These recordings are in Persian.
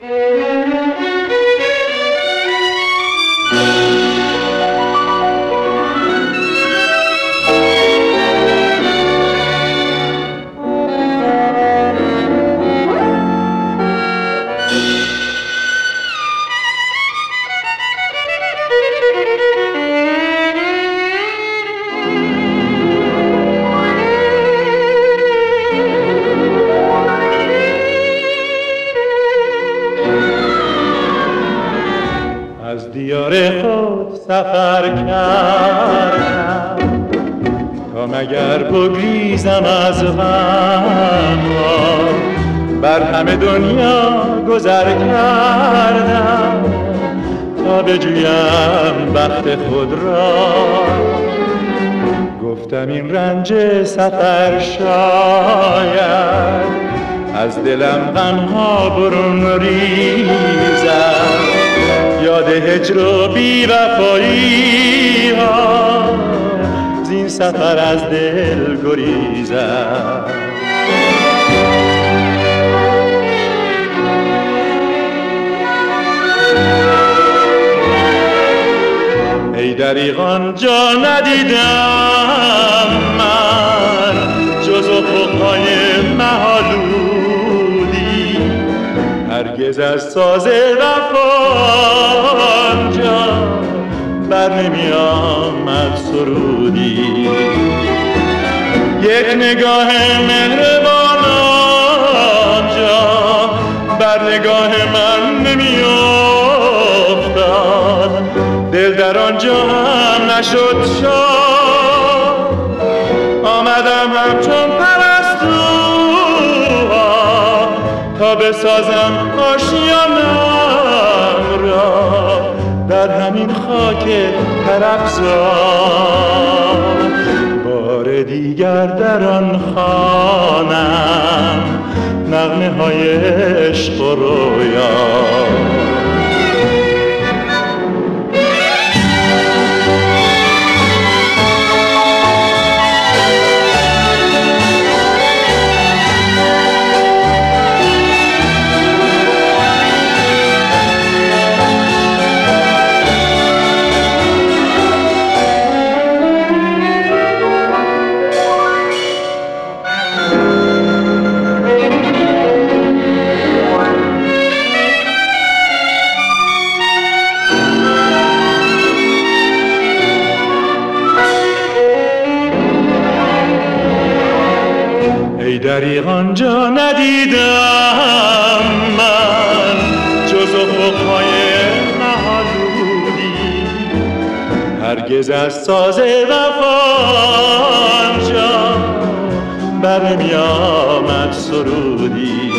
Mm-hmm. سفر کردم. تا مگر بگریزم از غم بر همه دنیا گذر کردم. تا بجویم بخت خود را. گفتم این رنج سفر شاید از دلم غمها برون یاد هجر و بی وفایی ها. زین سفر از دل گریزم. ای دریغان جا ندیدم من. جز افقهای محالودی. هرگز از ساز وفا سرودی یک نگاه مهربان آنجا بر نگاه من نمی افتاد دل در آنجا هم نشد شاد. آمدم همچون پرستوها تا بسازم آشیانم همین خاک ترفزا بار دیگر در آن خانم نغمه های عشق و رویا. دریغ آنجا ندیدم من. جز افقهای محلولی. هرگز از ساز وفا آنجا بر می آمد سرودی.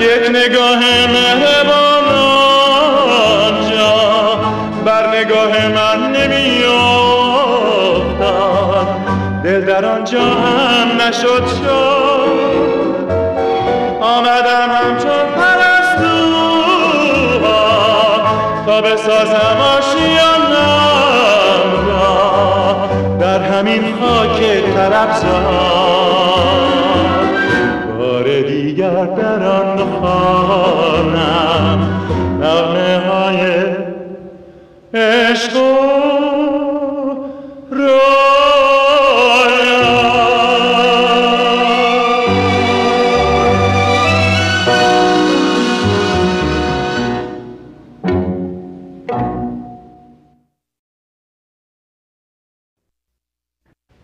یک نگاه مهربان در آنجا هم نشد شد. آمدم همچون پرستوها تا بسازم آشیانم را در همین خاک طرفزار. بار دیگر در آن خانم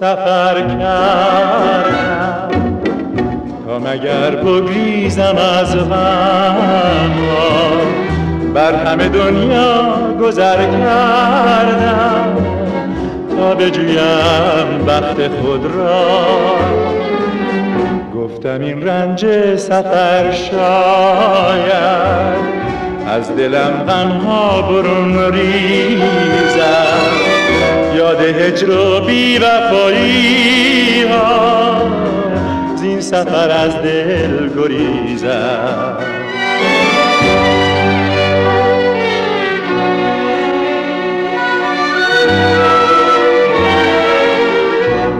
سفر کردم. تا مگر بگریزم از غم بر همه دنیا گذر کردم. تا بجویم وقت خود را. گفتم این رنج سفر شاید از دلم غمها برون ریزم یاد هجر و بی وفایی ها. زین سفر از دل گریزم.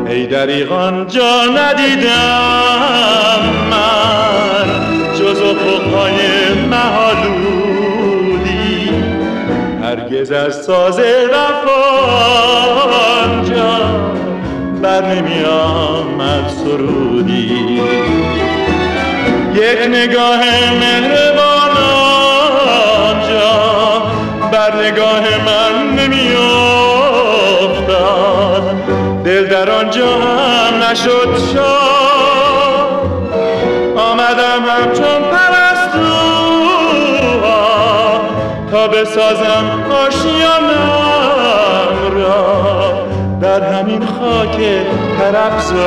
ای دریغان جا ندیدم من. جز افقهای محالودی هرگز از ساز وفا سرودی. یک نگاه مهربان آنجا بر نگاه من نمی دل در آنجا هم نشد شاد. آمدم همچون پرستوها تا بسازم آشیانم. همین خاک طرفزار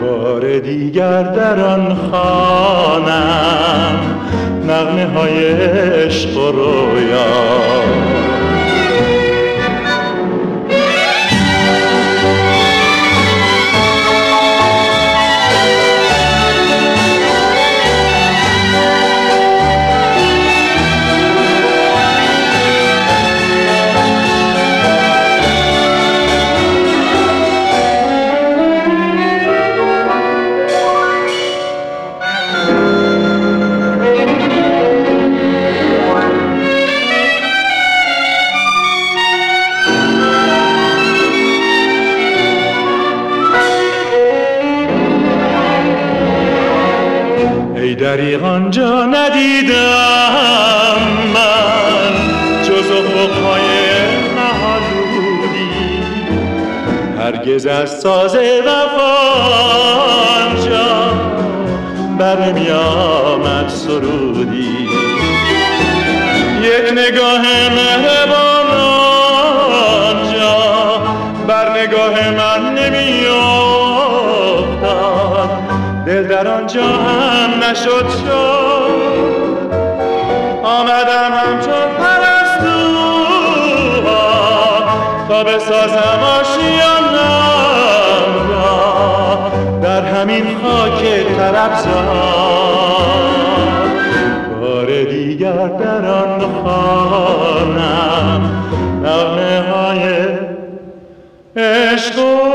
بار دیگر در آن خانم نغمه های عشق و رویا. دریغ آنجا ندیدم من. جز افقهای محلودی هرگز از ساز وفا آنجا بر نمی آمد سرودی. یک نگاه مهربان آنجا بر نگاه من نمی دل در آنجا نشد شد. آمدم همچون پرستوها تا بسازم آشیانم را. در همین خاک طرفزار. بار دیگر در آن خانم نغمه های عشق